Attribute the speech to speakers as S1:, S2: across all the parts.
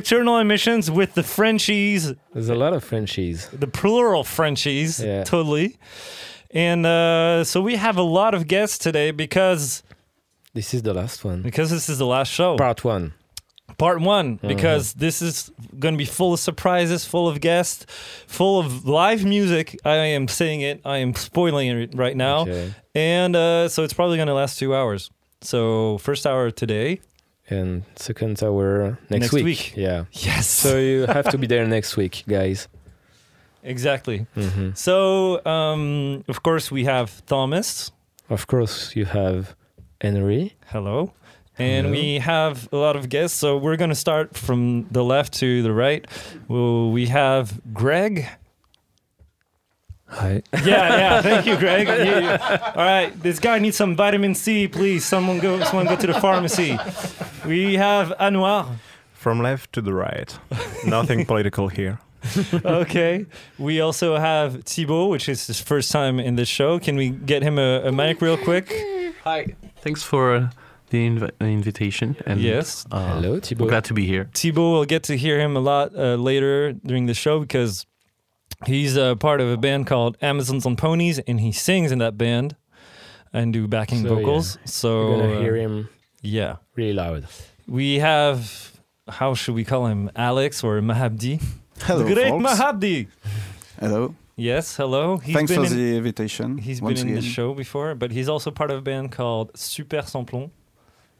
S1: Nocturnal Emissions with the Frenchies,
S2: There's a lot of Frenchies.
S1: the plural Frenchies,
S2: Yeah.
S1: totally. And uh, so we have a lot of guests today because
S2: This is the last one.
S1: because this is the last show.
S2: Part one.
S1: part one
S2: Uh-huh.
S1: because this is going to be full of surprises, full of guests, full of live music. I am saying it, I am spoiling it right now.
S2: Okay.
S1: And uh, so it's probably going to last two hours. So, first hour today.
S2: And second hour next,
S1: Next
S2: week.
S1: week.
S2: Yeah.
S1: Yes.
S2: So you have to be there next week, guys.
S1: exactly.
S2: hmm
S1: So, um, of course, we have Thomas.
S2: Of course, you have Henri.
S1: Hello. And
S2: Hello.
S1: we have a lot of guests. So, we're going to start from the left to the right. Well, we have Greg.
S2: Hi.
S1: Yeah, yeah. Thank you, Greg. You- you- all right, this guy needs some vitamin C, please. Someone go. Someone go to the pharmacy. We have Anouar.
S3: From left to the right. Nothing political here.
S1: Okay. We also have Thibaud, which is his first time in this show. Can we get him a, a mic real quick?
S4: Hi. Thanks for the inv- invitation. And
S1: Yes.
S4: uh,
S2: Hello,
S4: I'm
S2: Thibaud.
S4: glad to be here.
S1: Thibaud, we'll get to hear him a lot uh, later during the show because he's a part of a band called Amazons on Ponies, and he sings in that band and do backing
S2: So,
S1: vocals. So
S2: You're gonna
S1: uh,
S2: hear him
S1: yeah.
S2: really loud.
S1: We have how should we call him? Alex or Mahabdi?
S5: Hello,
S1: the great
S5: folks.
S1: Mahabdi.
S5: Hello.
S1: Yes, hello. He's
S5: Thanks
S1: been
S5: for
S1: in,
S5: the invitation.
S1: He's been in
S5: again.
S1: the show before, but he's also part of a band called Super Sans Plomb,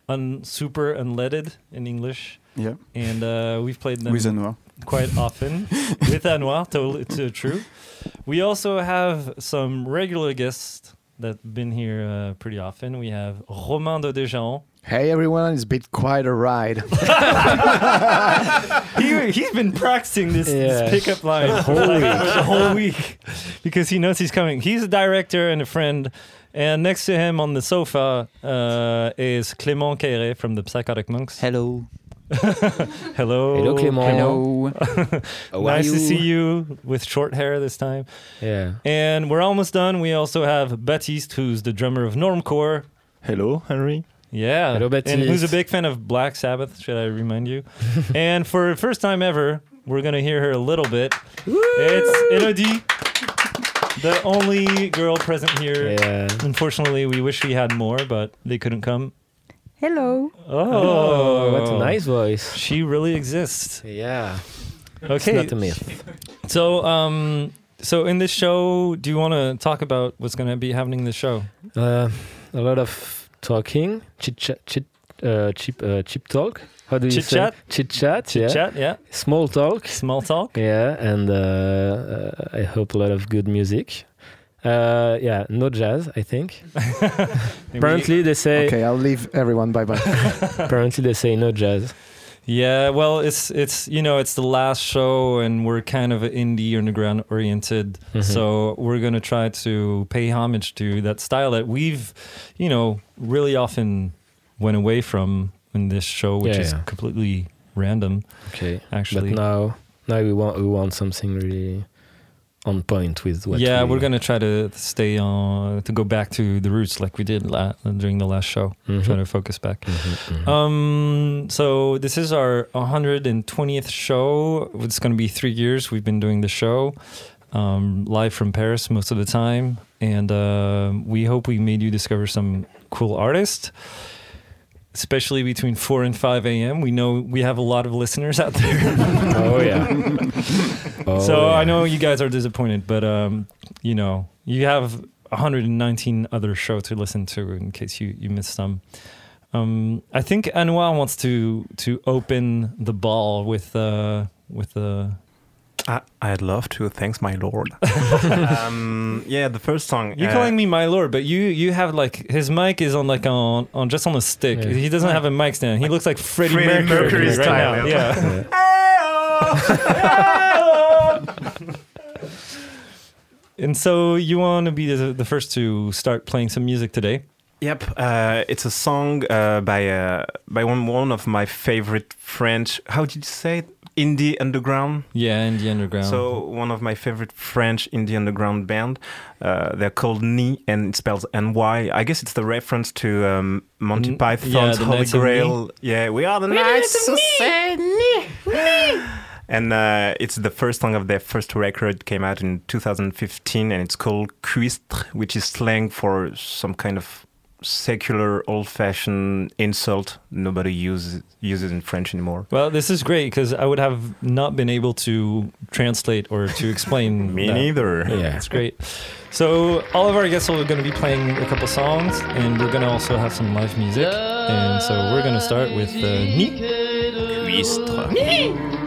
S1: un, super unleaded in English,
S5: Yeah,
S1: and uh, we've played them
S5: with Anouar.
S1: Quite often with Anouar. Totally to, true. We also have some regular guests that've been here uh, pretty often. We have Romain Daudet-Jahan.
S6: Hey everyone, it's been quite a ride.
S1: He, he's been practicing this,
S2: Yeah.
S1: this pickup line for like, the whole week because he knows he's coming. He's a director and a friend. And next to him on the sofa uh, is Clément Caillierez from the Psychotic Monks.
S7: Hello.
S1: Hello.
S2: Hello, Clément.
S7: Hello.
S2: How
S1: nice to see you with short hair this time.
S2: Yeah.
S1: And we're almost done. We also have Baptiste, who's the drummer of Normcore.
S3: Hello, Henri.
S1: Yeah.
S2: Hello, Baptiste.
S1: And who's a big fan of Black Sabbath, should I remind you? and for the first time ever, we're going to hear her a little bit. It's Elodie, the only girl present here.
S2: Yeah.
S1: Unfortunately, we wish we had more, but they couldn't come.
S8: Hello.
S1: Oh,
S2: Oh, what a nice voice.
S1: She really exists.
S2: Yeah.
S1: Okay.
S2: It's not a myth.
S1: So, um, so in this show, do you want to talk about what's going to be happening in the show?
S2: Uh, a lot of talking, chit chat, chit, uh, cheap, uh, cheap talk. How do you
S1: Chit
S2: say?
S1: chat?
S2: Chit chat. Yeah.
S1: Chat, yeah.
S2: Small talk.
S1: Small talk.
S2: Yeah, and uh, uh, I hope a lot of good music. Uh, yeah, no jazz, I think. Apparently they say.
S6: Okay, I'll leave everyone. Bye bye.
S2: Apparently they say no jazz.
S1: Yeah, well, it's it's you know it's the last show, and we're kind of indie underground oriented,
S2: Mhm.
S1: so we're gonna try to pay homage to that style that we've, you know, really often went away from in this show, which
S2: Yeah,
S1: is
S2: yeah.
S1: completely random,
S2: Okay,
S1: actually.
S2: but now, now we want we want something really on point with what.
S1: yeah,
S2: we,
S1: we're gonna try to stay on to go back to the roots like we did la- during the last show.
S2: Mhm.
S1: Try to focus back.
S2: Mhm, mhm.
S1: Um, so this is our 120th show. It's going to be three years. We've been doing the show um, live from Paris most of the time, and uh, we hope we made you discover some cool artists. Especially between 4 and 5 a.m. We know we have a lot of listeners out there.
S2: oh yeah. Oh,
S1: so
S2: yeah.
S1: I know you guys are disappointed, but um, you know, you have 119 other shows to listen to in case you, you missed some. Um, I think Anouar wants to to open the ball with uh, with uh,
S3: I, I'd love to. Thanks, my lord. um, yeah, the first song.
S1: you're
S3: uh,
S1: calling me my lord, but you you have like his mic is on like on on just on a stick.
S2: Yeah.
S1: He doesn't have a mic stand. He looks like Freddie,
S3: Freddie
S1: Mercury,
S3: Mercury
S1: right
S3: style,
S1: now.
S3: yeah.
S1: Yeah. and so you want to be the, the first to start playing some music today.
S3: Yep, uh, it's a song uh, by uh, by one one of my favorite French. How did you say it? Indie underground.
S1: Yeah, indie underground.
S3: So one of my favorite French indie underground band. Uh, they're called Ni, and it spells N Y. I guess it's the reference to um, Monty
S1: N-
S3: Python's
S1: yeah, the
S3: Holy Grail. Yeah, we are the Knights of Ni. And uh, it's the first song of their first record. Came out in 2015, and it's called Cuistre, which is slang for some kind of secular, old-fashioned insult. Nobody uses uses in French anymore.
S1: well, this is great because I would have not been able to translate or to explain.
S3: Me
S1: that.
S3: neither.
S2: Yeah.
S1: It's great. So all of our guests are going to be playing a couple songs, and we're going to also have some live music. And so we're going to start with uh, Ni.
S9: Cuistre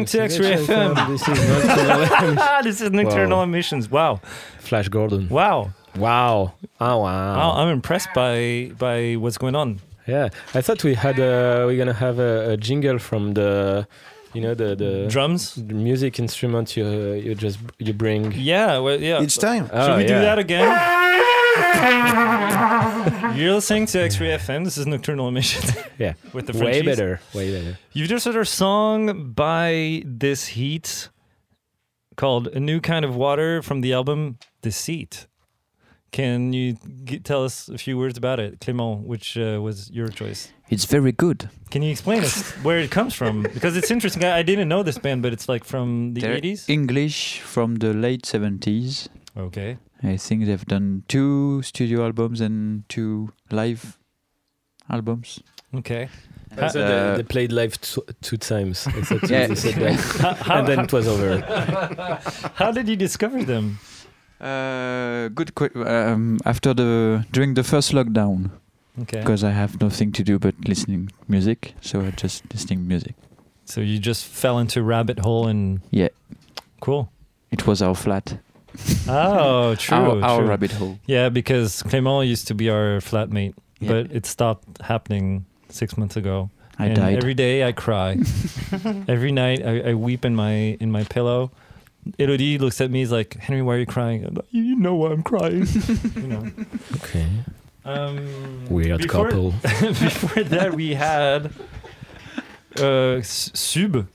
S1: listening to
S2: This is
S1: X-Ray FM.
S2: This is Nocturnal
S1: this is Nocturnal
S2: Wow.
S1: Emissions. Wow,
S2: Flash Gordon.
S1: wow.
S2: Wow. Oh,
S1: Wow,
S2: wow.
S1: I'm impressed by by what's going on.
S2: Yeah. I thought we had a, we're going to have a, a jingle from the, you know, the, the,
S1: Drums.
S2: the music instrument you, you just, you bring.
S1: Yeah, well, yeah.
S6: Each time.
S1: Ah, Should
S2: Oh,
S1: we do that again? You're listening to X-Ray FM. This is Nocturnal Emissions.
S2: Yeah.
S1: with the Frenchies.
S2: Way
S1: Frenchies.
S2: better. Way better.
S1: You've just heard our song by This Heat called A New Kind of Water from the album Deceit. Can you g- tell us a few words about it, Clément, which uh, was your choice?
S9: It's very good.
S1: Can you explain us where it comes from? Because it's interesting. I, I didn't know this band, but it's like from the
S9: They're
S1: 80s?
S9: English from the late 70s.
S1: Okay.
S9: I think they've done two studio albums and two live albums.
S1: Okay.
S2: So
S9: Uh,
S2: they, they played live two, two times. Two,
S9: Yeah.
S2: they.
S1: How, how,
S2: and then it was over.
S1: how did you discover them?
S9: Uh, good. Qu- um, after the during the first lockdown,
S1: Okay.
S9: because I have nothing to do but listening music, so I just listening music.
S1: So you just fell into rabbit hole and
S9: Yeah,
S1: cool.
S9: it was our flat,
S1: Oh, true.
S9: our, our
S1: true.
S9: rabbit hole.
S1: Yeah, because Clément used to be our flatmate,
S9: Yeah.
S1: but it stopped happening six months ago.
S9: I
S1: and
S9: died.
S1: every day I cry. every night I, I weep in my in my pillow. Elodie looks at me. He's like, Henri, why are you crying? I'm like, you know why I'm crying. you know.
S2: Okay.
S1: Um,
S2: Weird
S1: before,
S2: couple.
S1: before that, we had uh, Çub,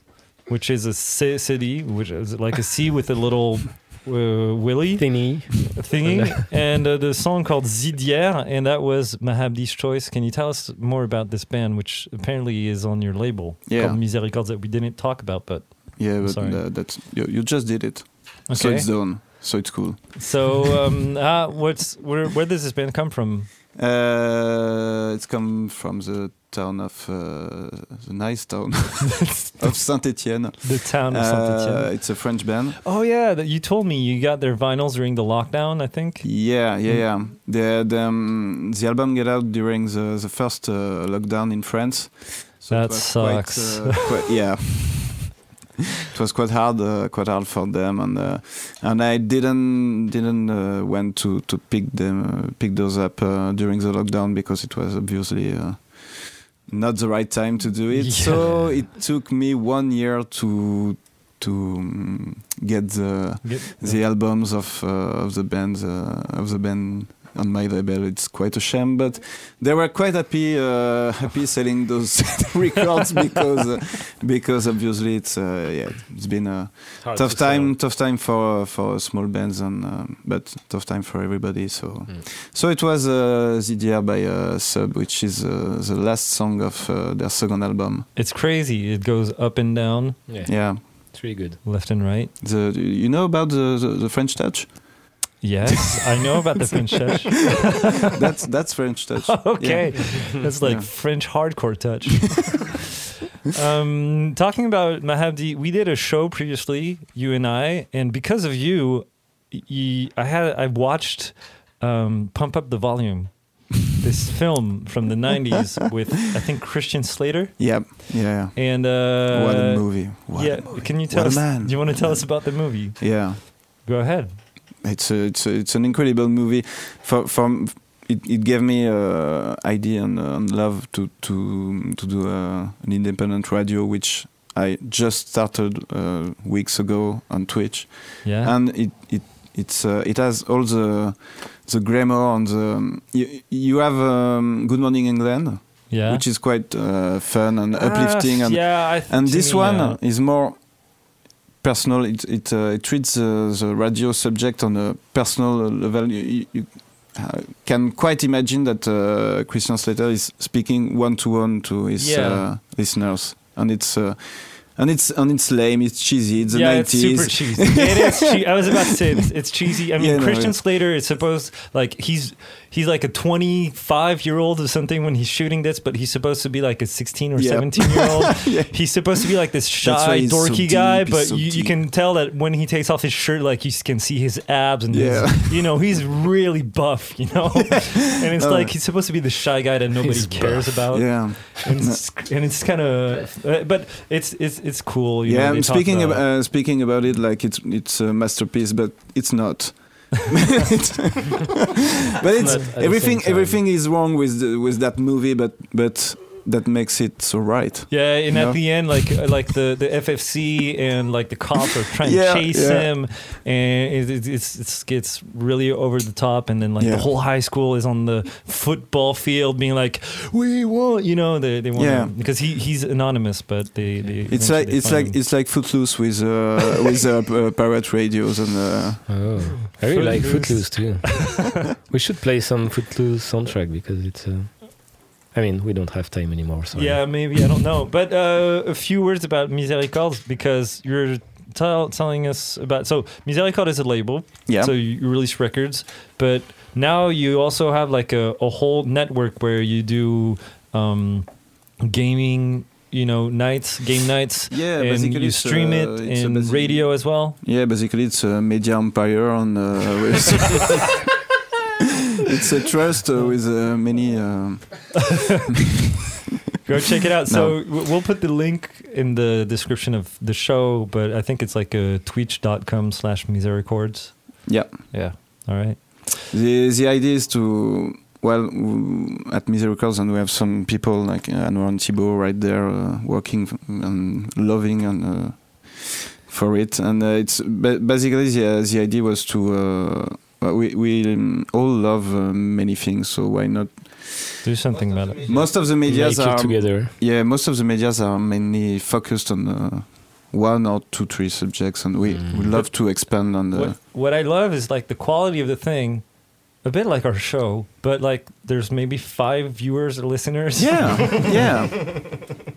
S1: which is a C- city, which is like a sea with a little uh, willy
S2: Thingy.
S1: thingy, and uh, the song called Zidier, and that was Mahabdi's choice. Can you tell us more about this band, which apparently is on your label
S5: Yeah.
S1: called MiseRecords that we didn't talk about, but
S5: Yeah, but
S1: Sorry.
S5: uh, that's you, you just did it.
S1: okay.
S5: So it's done. So it's cool.
S1: So, um, uh, what's where? Where does this band come from?
S5: Uh, it's come from the town of uh, the nice town of Saint Etienne.
S1: The town of
S5: Uh,
S1: Saint-Étienne.
S5: it's a French band.
S1: Oh yeah, that you told me you got their vinyls during the lockdown. I think.
S5: Yeah, yeah,
S1: Mm.
S5: yeah. The the, um, the album get out during the the first uh, lockdown in France. So
S1: That
S5: was
S1: sucks.
S5: Quite, uh, quite, yeah. it was quite hard, uh, quite hard for them, and uh, and I didn't didn't uh, went to to pick them uh, pick those up uh, during the lockdown because it was obviously. Not the right time to do it, so it took me one year to to um, get the
S1: Get-
S5: the albums of uh, of the band uh, of the band on my label. It's quite a shame, but they were quite happy uh, happy selling those records because uh, because obviously it's uh, yeah it's been a
S2: Hard
S5: tough
S2: to sell.
S5: time tough time for for small bands and um, but tough time for everybody. So
S2: Mm.
S5: so it was uh, Zidia by uh, Çub, which is uh, the last song of uh, their second album.
S1: It's crazy. It goes up and down,
S2: Yeah.
S5: Yeah,
S2: It's really good.
S1: left and right.
S5: the you know about the the, the French touch?
S1: Yes, I know about the French touch.
S5: that's that's French touch.
S1: okay, that's like
S5: Yeah.
S1: French hardcore touch. um, talking about Mahabdi, we did a show previously, you and I, and because of you, y- I had I watched um, Pump Up the Volume, this film from the '90s with I think Christian Slater
S5: Yep. yeah.
S1: and uh,
S5: what a movie! What
S1: yeah,
S5: a movie.
S1: can you tell
S5: What
S1: us?
S5: man.
S1: Do you want to tell us about the movie?
S5: Yeah,
S1: Go ahead.
S5: It's a, it's a, it's an incredible movie. For from it, it gave me uh, idea and, uh, and love to to to do uh, an independent radio, which I just started uh, weeks ago on Twitch,
S1: Yeah.
S5: and it it it's uh, it has all the the grammar and the you, you have um, Good Morning England,
S1: yeah.
S5: which is quite uh, fun and uplifting
S1: Ah,
S5: and
S1: yeah,
S5: and this one
S1: yeah.
S5: is more personal. It it, uh, it treats uh, the radio subject on a personal level. You, you, uh, can quite imagine that uh, Christian Slater is speaking one to one to his
S1: Yeah.
S5: uh, listeners, and it's. Uh, and it's and it's lame. It's cheesy. It's the
S1: yeah, it's super cheesy. it is. Che- I was about to say it's, it's cheesy. I mean,
S5: Yeah, no,
S1: Christian
S5: yeah.
S1: Slater is supposed like he's he's like a 25 year old or something when he's shooting this, but he's supposed to be like a 16 or
S5: Yeah.
S1: 17 year old.
S5: Yeah.
S1: He's supposed to be like this shy,
S5: he's so
S1: dorky
S5: deep,
S1: guy, but
S5: so
S1: you, you can tell that when he takes off his shirt, like you can see his abs and
S5: Yeah.
S1: his, you know he's really buff, you know. and it's
S5: No.
S1: like he's supposed to be the shy guy that nobody cares about.
S5: Yeah,
S1: and it's, and it's kind of, uh, but it's it's it's cool. You
S5: yeah,
S1: know,
S5: I'm speaking
S1: about-
S5: about, uh, speaking about it like it's it's a masterpiece, but it's not. But it's everything. Everything is wrong with the, with that movie, but but that makes it so right.
S1: Yeah, and
S5: No?
S1: at the end, like uh, like the, the FCC and like the cops are trying
S5: Yeah,
S1: to chase
S5: yeah.
S1: him, and it, it, it's it's gets really over the top, and then like
S5: Yeah.
S1: the whole high school is on the football field being like, "We want," you know, they they want
S5: Yeah.
S1: him because he he's anonymous, but they they
S5: It's like
S1: they
S5: it's like
S1: him.
S5: it's like Footloose with uh, with uh, uh, pirate radios and uh,
S2: Oh, I really like
S1: Footloose.
S2: Footloose too. we should play some Footloose soundtrack because it's. Uh, I mean, we don't have time anymore. So
S1: yeah, maybe I don't know, but uh, a few words about MiseRecords because you're tell, telling us about so MiseRecord is a label.
S5: yeah.
S1: So you you release records, but now you also have like a, a whole network where you do um, gaming, you know, nights, game nights,
S5: yeah,
S1: and
S5: basically
S1: you stream
S5: uh,
S1: it
S5: it's a
S1: in radio as well.
S5: Yeah, basically it's a media empire on. Uh, with it's a trust uh, with uh, many. Um,
S1: Go check it out. So w- we'll put the link in the description of the show, but I think it's like a twitch.com slash MiseRecords.
S5: yeah,
S1: Yeah. All right.
S5: the the idea is to well at Miracles and we have some people like uh, Anouar and Thibaud right there uh, working and loving and uh, for it and uh, it's ba- basically the uh, the idea was to uh, we we um, all love uh, many things so why not
S1: Do something about it.
S5: most of the medias are
S2: together.
S5: yeah most of the medias are mainly focused on uh, one or two three subjects and we
S2: Mm.
S5: would love to expand on the
S1: What, what I love is like the quality of the thing, a bit like our show, but like there's maybe five viewers or listeners.
S5: yeah yeah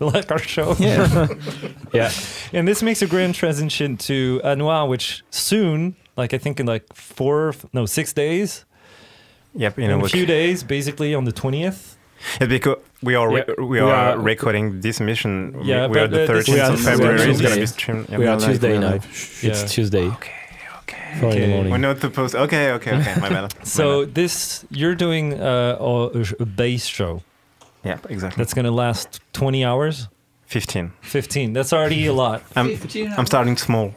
S1: like our show.
S5: yeah
S2: Yeah,
S1: And this makes a grand transition to Anouar, which soon, like I think in like four, no, six days,
S3: Yep, you
S1: in a few days, basically on the 20th.
S3: Yeah, because we are re-
S2: Yeah,
S3: we,
S2: we
S3: are,
S2: are-
S3: recording this mission.
S1: Yeah,
S3: we are
S1: but,
S3: the
S1: this
S3: 13th
S2: is-
S3: of February. It's gonna be streamed. yeah.
S2: we are Tuesday
S5: we're
S2: night.
S1: Yeah.
S2: It's Tuesday,
S3: Okay, okay.
S2: in the
S1: Okay.
S2: morning.
S3: We're not supposed. Okay, okay, okay. My bad. My
S1: So
S3: bad.
S1: this, you're doing uh, a, a bass show
S3: yeah, exactly.
S1: that's going to last 20 hours,
S3: 15.
S1: 15. That's already a lot.
S3: I'm I'm starting small.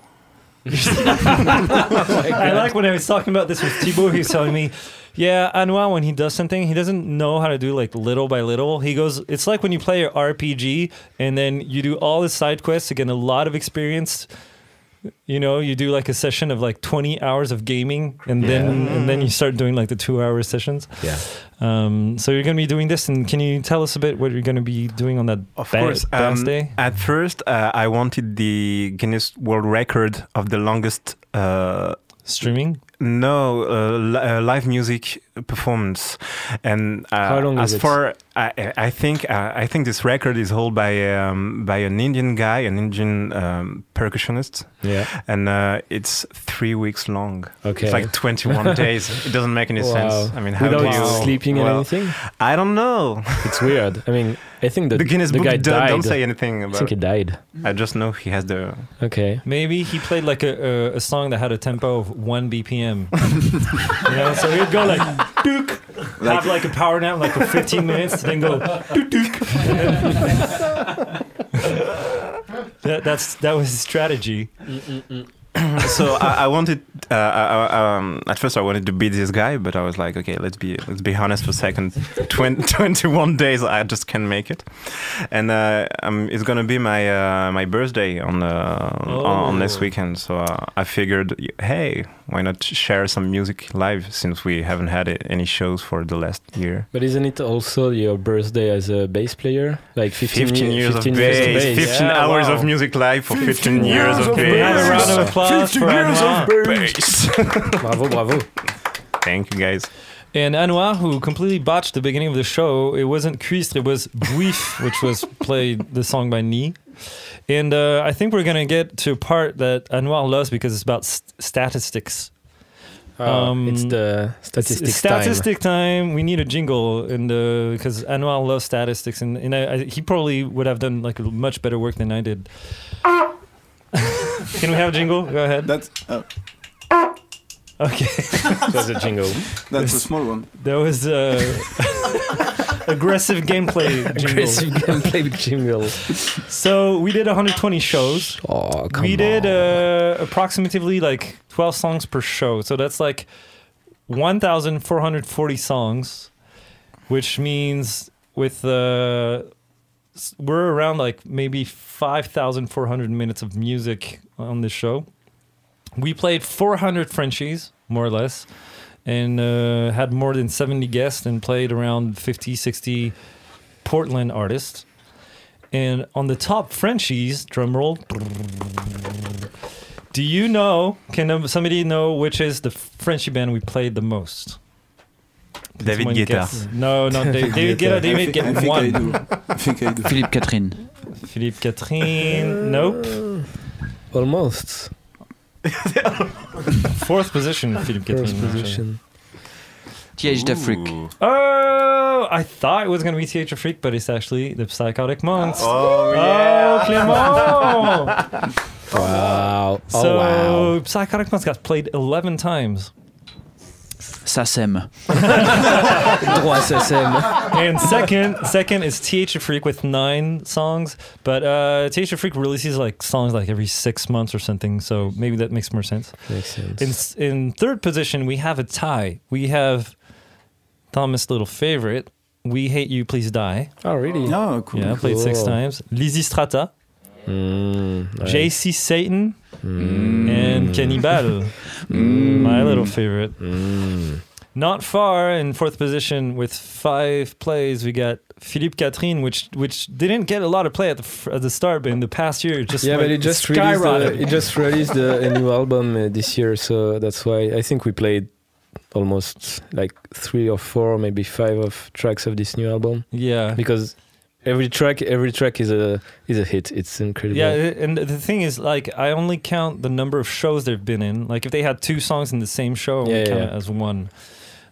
S1: I like when I was talking about this with Thibaud, he was telling me, yeah, Anouar, when he does something, he doesn't know how to do like little by little. He goes, it's like when you play an RPG and then you do all the side quests to get a lot of experience. You know, you do like a session of like 20 hours of gaming and then and then you start doing like the two hour sessions.
S2: Yeah.
S1: Um, so you're going to be doing this, and can you tell us a bit what you're going to be doing on that
S3: Of
S1: ba-
S3: course. um,
S1: day?
S3: At first, uh, I wanted the Guinness World Record of the longest. Uh,
S1: Streaming?
S3: no, uh, li- uh, live music performance, and uh,
S2: How long
S3: as
S2: is it?
S3: far I, I think uh, I think this record is held by um, by an Indian guy, an Indian um, percussionist,
S2: Yeah.
S3: and uh, it's three weeks long.
S2: Okay.
S3: It's like 21 days. It doesn't make any sense. I mean, how
S2: Without
S3: do you
S2: sleeping
S3: well,
S2: and anything,
S3: I don't know.
S2: it's weird. I mean, I think that
S3: the Guinness
S2: the
S3: Book
S2: guy
S3: do-
S2: died.
S3: don't say anything about.
S2: I
S3: about
S2: think he
S3: it.
S2: died.
S3: I just know he has the.
S2: Okay.
S1: Maybe he played like a, a, a song that had a tempo of one BPM. you know, so he'd go like dook, have like a power nap like for 15 minutes, then go dook dook. that, that's that was his strategy. Mm, mm, mm.
S3: so I, I wanted. Uh, I, I, um, at first, I wanted to beat this guy, but I was like, okay, let's be let's be honest for a second. Twen- 21 days, I just can't make it, and uh, um, it's gonna be my uh, my birthday on uh, on, on this
S1: Oh.
S3: weekend. So uh, I figured, hey, why not share some music live since we haven't had any shows for the last year.
S2: But isn't it also your birthday as a bass player? Like 15,
S3: 15 years
S2: 15
S3: of
S2: years
S3: bass,
S2: of bass.
S3: 15
S1: Yeah,
S3: hours
S1: wow.
S3: of music live for 15, years of
S1: Can we have a round of
S3: bass.
S1: applause for Anouar?
S3: Bass.
S2: bravo, bravo.
S3: Thank you, guys.
S1: And Anouar, who completely botched the beginning of the show, it wasn't Cuistre, it was Bouif, which was played the song by Ni. And uh, I think we're going to get to a part that Anouar loves because it's about st- statistics.
S2: Oh,
S1: Um,
S2: it's the statistics time.
S1: Statistic time. We need a jingle, and because Anouar loves statistics, and, and I, I, he probably would have done like a much better work than I did. Can we have a jingle? Go ahead.
S5: that's uh,
S1: Okay.
S2: That's a jingle.
S5: that's a small one
S1: There was a aggressive gameplay jingle.
S2: Aggressive gameplay jingle.
S1: So we did 120 shows.
S2: Oh, come
S1: we did uh, approximately like 12 songs per show. So that's like 1,440 songs, which means with uh, s- we're around like maybe 5,400 minutes of music on this show. We played 400 Frenchies, more or less, and uh, had more than 70 guests and played around 50, 60 Portland artists. And on the top Frenchies, drum roll. Do you know? Can somebody know which is the Frenchy band we played the most? Can
S3: David
S1: someone
S3: Guetta.
S1: guess? No, not David. David Guetta. David
S5: I
S1: get
S5: think I
S1: one.
S5: do. I think I do.
S9: Philippe Katerine.
S1: Philippe Katerine. Nope.
S2: Uh, almost.
S1: Fourth position. Philippe Katerine.
S2: First
S1: actually.
S2: position.
S9: TH da Freak.
S3: Ooh.
S1: Oh, I thought it was gonna be TH Freak, but it's actually the Psychotic Monks.
S3: Oh,
S1: Oh,
S3: yeah.
S1: Clément!
S2: Wow. Oh,
S1: so
S2: wow.
S1: Psychotic Monks got played 11 times.
S9: SACEM.
S2: Droit SSM.
S1: and second, second is TH Freak with nine songs, but uh, TH Freak releases like songs like every six months or something, so maybe that makes more sense.
S2: Makes sense.
S1: In in third position, we have a tie. We have Thomas' little favorite. We hate you, please die.
S2: oh, really?
S5: No, cool.
S1: Yeah, played six times. Lysistrata,
S2: Mm, right.
S1: JC Satan,
S2: Mm.
S1: and Cannibal. My little favorite.
S2: Mm.
S1: Not far in fourth position with five plays, we got Philippe Katerine, which which didn't get a lot of play at the at the start, but in the past year, it just
S2: yeah,
S1: went
S2: but it just released, the,
S1: skyrocketed.
S2: it just released the, a new album uh, this year, so that's why I think we played almost like three or four, maybe five of tracks of this new album
S1: yeah,
S2: because every track, every track is a is a hit. It's incredible.
S1: yeah. And the thing is, like, I only count the number of shows they've been in. Like, if they had two songs in the same show,
S2: yeah,
S1: count
S2: yeah.
S1: it as one.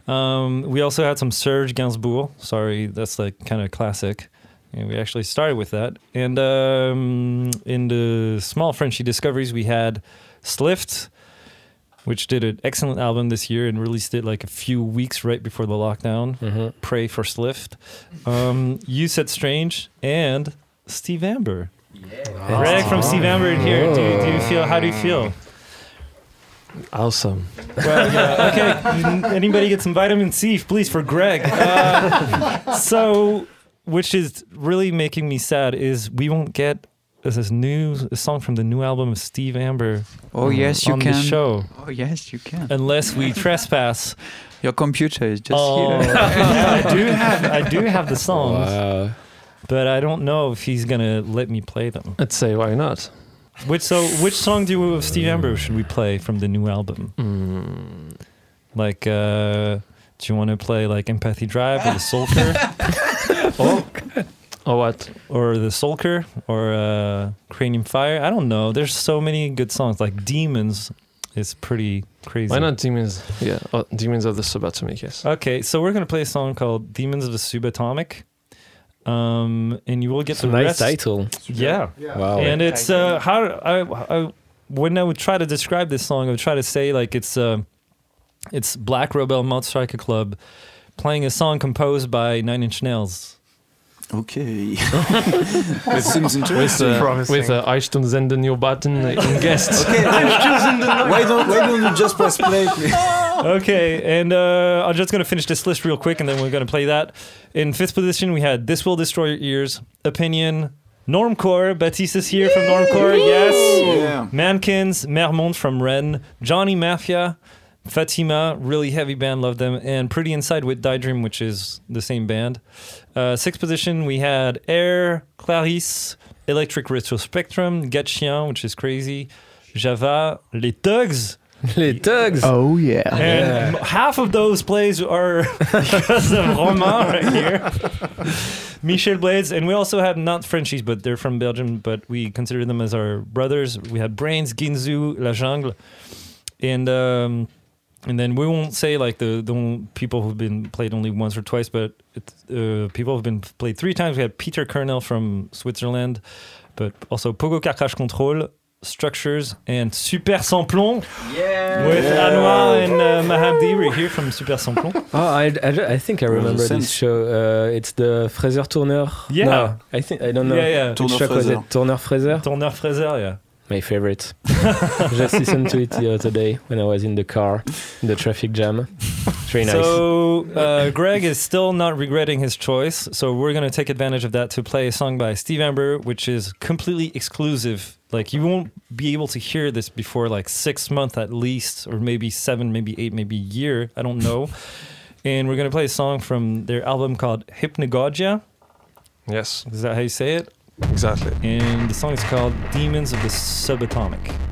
S1: Um, we also had some Serge Gainsbourg. Sorry, that's like kind of classic. And we actually started with that. And um, in the small Frenchy discoveries, we had Slift, which did an excellent album this year and released it like a few weeks right before the lockdown.
S2: hmm
S1: Pray for Slift. Um, you said Strange and Steve Amber. Greg from Steve Amber in here. Do you, do you feel? How do you feel?
S4: Awesome.
S1: Well, yeah. Okay. Anybody get some vitamin C, please, for Greg. Uh, so, which is really making me sad is we won't get this is new a song from the new album of Steve Amber
S9: Oh, yes, you
S1: on
S9: can.
S1: the show
S9: Oh, yes, you can.
S1: unless we trespass.
S9: Your computer is just
S1: Oh,
S9: here.
S1: I do have I do have the songs,
S2: Wow.
S1: but I don't know if he's gonna let me play them.
S4: I'd say why not?
S1: Which so which song do you, of Steve Amber should we play from the new album?
S4: Mm.
S1: Like, uh, do you want to play like Empathy Drive or the Sulker?
S4: Or what?
S1: or the Sulker or uh, Cranium Fire. I don't know. There's so many good songs. Like Demons is pretty crazy.
S4: Why not Demons? Yeah, oh, Demons of the Subatomic, yes.
S1: Okay, so we're gonna play a song called Demons of the Subatomic. Um, and you will get
S2: It's a
S1: the
S2: nice
S1: rest.
S2: title.
S1: Yeah,
S2: Wow.
S1: and it's uh, how I, I when I would try to describe this song, I would try to say like it's uh, it's Black Rebel Motorcycle Club playing a song composed by Nine Inch Nails.
S5: Okay. it seems
S4: With,
S5: interesting.
S4: uh,
S3: Promising.
S4: with uh, Einstürzende Neubauten in guest.
S5: okay. why don't Why don't you just press play, please?
S1: okay, and uh, I'm just gonna finish this list real quick, and then we're gonna play that. In fifth position, we had "This Will Destroy Your Ears," "Opinion," Normcore. Baptiste is here from Normcore. Yes.
S5: Yeah.
S1: Mankins, Mermonte from Rennes, Johnny Mafia, Fatima, really heavy band, love them, and Pretty Inside with Die Dream, which is the same band. Uh, sixth position, we had Air, Clarisse, Electric Retro Spectrum, Get Chien, which is crazy, Java, Les Thugs,
S2: Les Thugs.
S6: Oh yeah.
S1: and m- half of those plays are because of Romain right here. Michel Blades, and we also had not Frenchies, but they're from Belgium, but we consider them as our brothers. We had Brains, Ginzu, La Jungle, and um, and then we won't say like the the people who've been played only once or twice, but it, uh, people who've been played three times. We had Peter Kernel from Switzerland, but also Pogo Car Crash Control,
S8: Structures and Super Sans Plomb with Anouar and uh, Mahabdi. We're here from Super Sans Plomb.
S2: Oh, I, I, I think I remember this show. Uh, it's the Fraser Tourner.
S8: Yeah.
S2: No, I think I don't know.
S8: Yeah, yeah.
S2: Which
S5: Tourner
S2: track was
S5: Fraser.
S2: it? Tourner Fraser.
S8: Turner Fraser, yeah.
S2: My favorite. Just listened to it the other day when I was in the car, in the traffic jam. Very nice.
S8: So uh, Greg is still not regretting his choice. So we're gonna take advantage of that to play a song by Steve Amber, which is completely exclusive. Like you won't be able to hear this before like six months at least, or maybe seven, maybe eight, maybe a year. I don't know. and we're gonna play a song from their album called Hypnagogia.
S7: Yes,
S8: Is that how you say it?
S7: Exactly.
S8: And the song is called Demons of the Subatomic.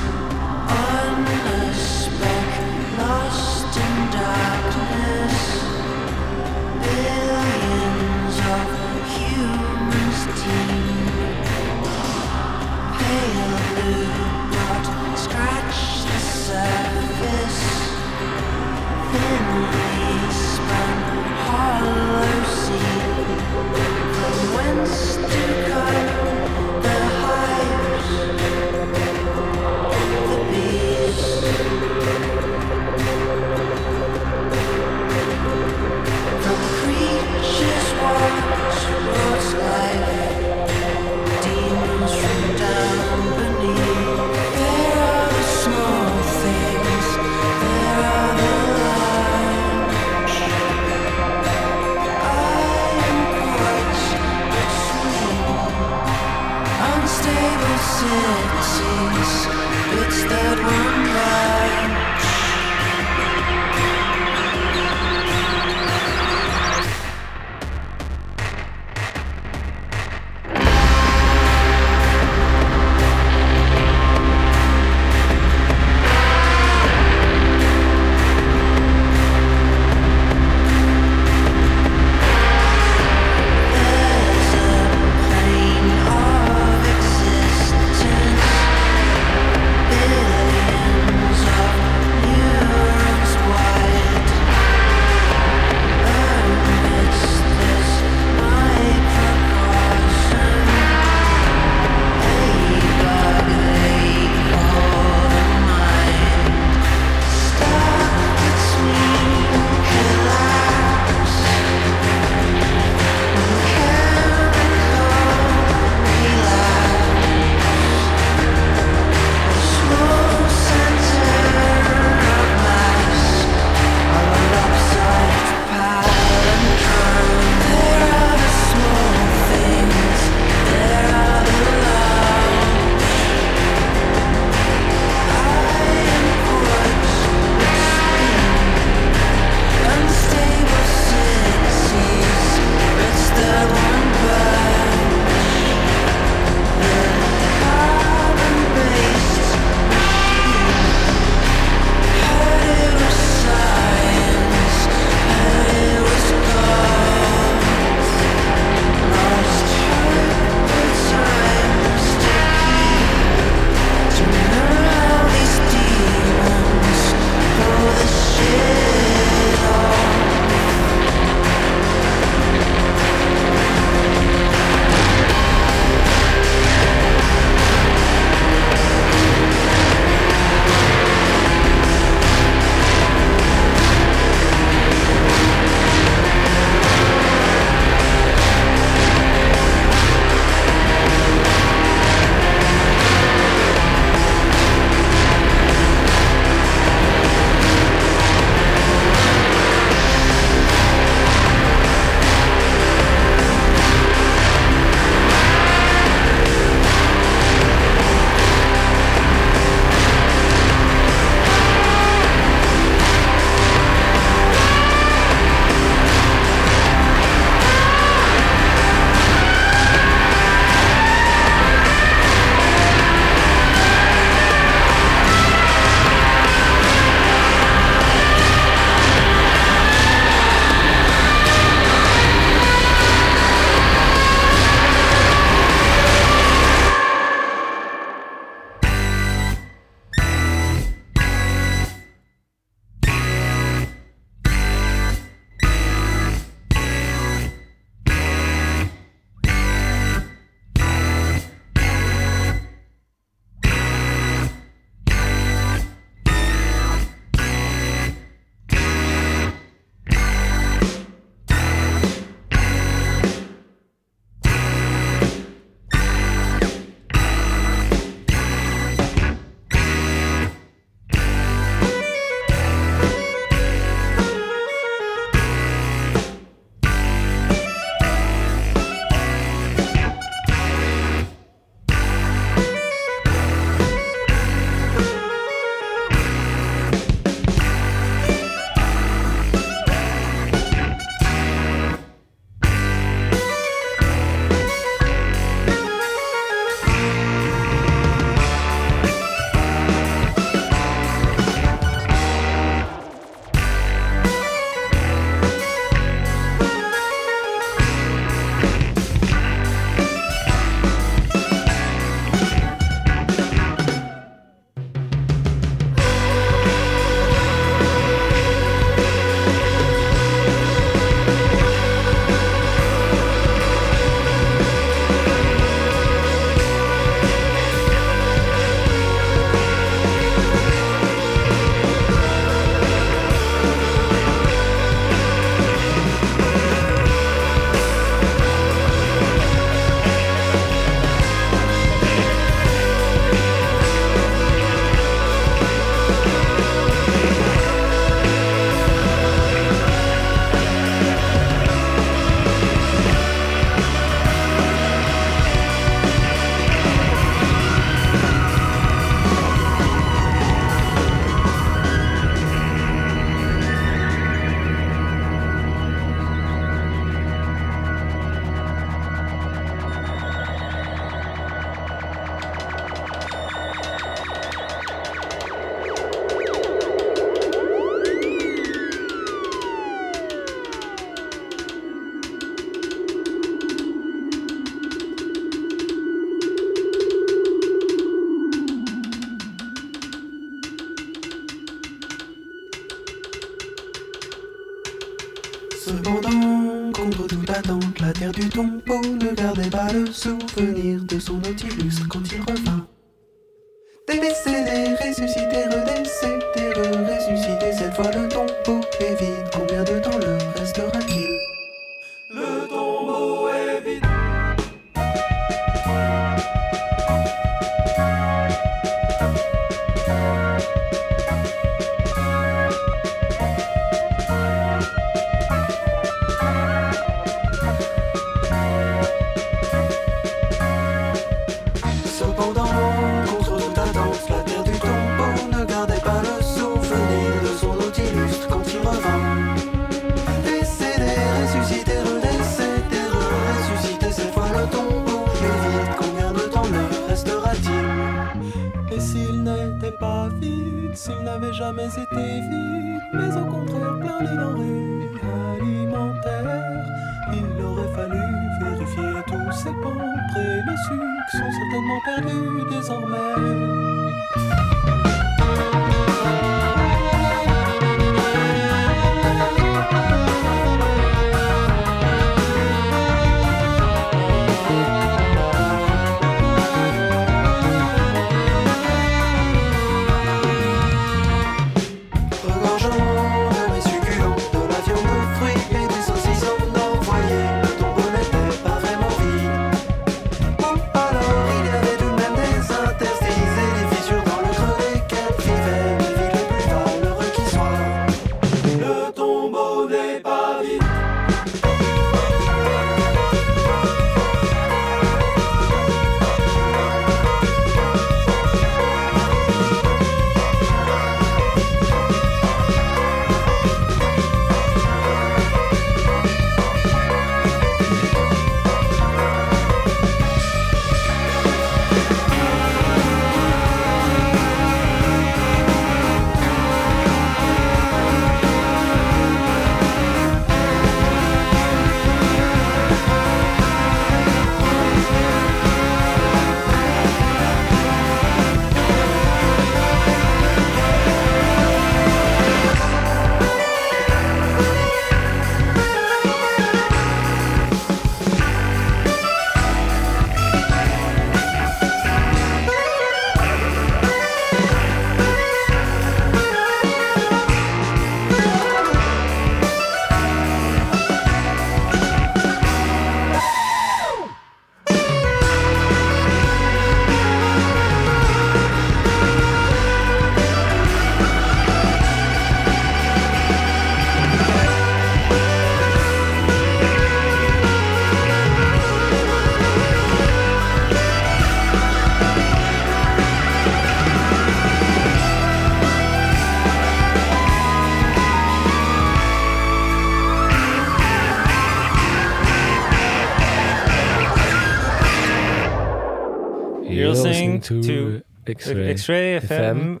S2: X-Ray.
S1: X-Ray FM.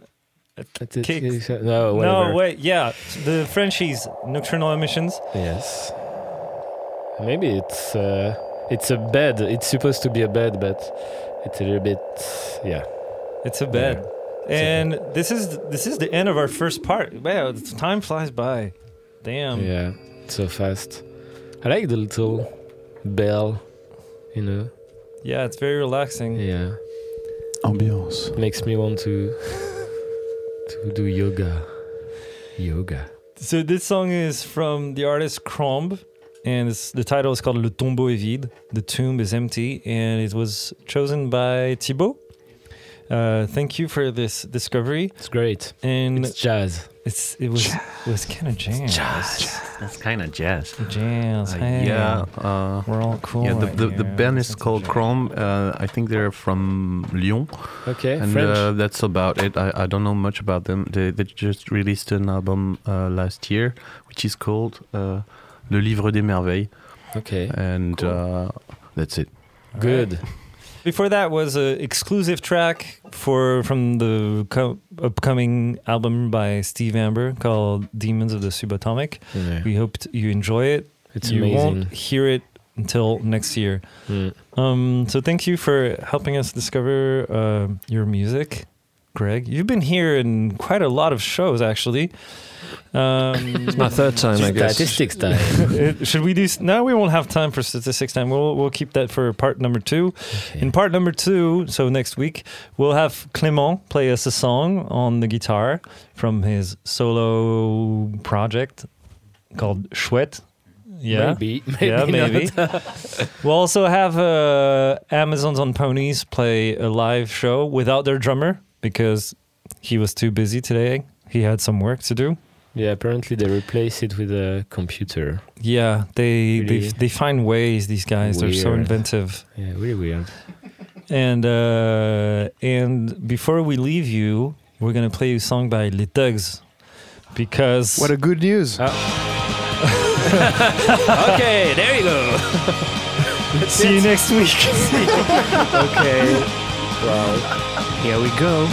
S1: Kicks.
S2: No, whatever.
S1: No, wait, yeah, the Frenchies, Nocturnal Emissions.
S2: Yes. Maybe it's uh, it's a bed. It's supposed to be a bed, but it's a little bit yeah.
S1: It's a bed. And this is this is the end of our first part. Wow, time flies by. Damn.
S2: Yeah, so fast. I like the little bell, you know.
S1: Yeah, it's very relaxing.
S2: Yeah,
S5: Ambiance.
S2: makes me want to to do yoga. Yoga.
S1: So this song is from the artist Chromb, and it's, the title is called Le Tombeau est vide. The tomb is empty, and it was chosen by Thibaud. Uh, thank you for this discovery.
S2: It's great.
S1: And
S2: It's jazz.
S1: it's it was it was kind of jazz. jazz.
S4: That's kind of jazz.
S1: Jazz.
S4: Uh,
S1: hey.
S4: yeah. Uh,
S1: We're all cool.
S4: yeah, the,
S1: right
S4: the, the band is
S1: Listen to
S4: called. Chromb. Uh, I think they're from Lyon.
S2: Okay,
S4: and
S2: French.
S4: Uh, that's about it. I, I don't know much about them. They, they just released an album uh, last year, which is called uh, Le Livre des Merveilles.
S2: okay,
S4: And
S1: Cool.
S4: uh, that's it.
S2: good.
S1: Before that was an exclusive track for from the co- upcoming album by Steve Amber called Demons of the Subatomic.
S2: Yeah.
S1: We hope you enjoy it.
S2: It's
S1: you
S2: amazing.
S1: won't hear it until next year.
S2: Mm.
S1: Um, so thank you for helping us discover uh, your music. Greg. You've been here in quite a lot of shows, actually. Um,
S7: It's my third time, I guess.
S2: Statistics time.
S1: Uh, Should we do? No, we won't have time for statistics time. We'll we'll keep that for part number two. In part number two, so next week we'll have Clément play us a song on the guitar from his solo project called Chouette. Yeah,
S2: Maybe. Maybe.
S1: yeah, maybe. we'll also have uh, Amazons on Ponies play a live show without their drummer because he was too busy today. He had some work to do.
S2: Yeah, apparently they replace it with a computer.
S1: Yeah, they they
S2: Really
S1: they find ways. These guys, they're so inventive.
S2: Yeah, really weird.
S1: And uh, and before we leave you, we're gonna play you a song by Les Thugs because
S6: What a good news.
S2: okay, there you go.
S1: see you next week.
S2: Okay. Well, here we go.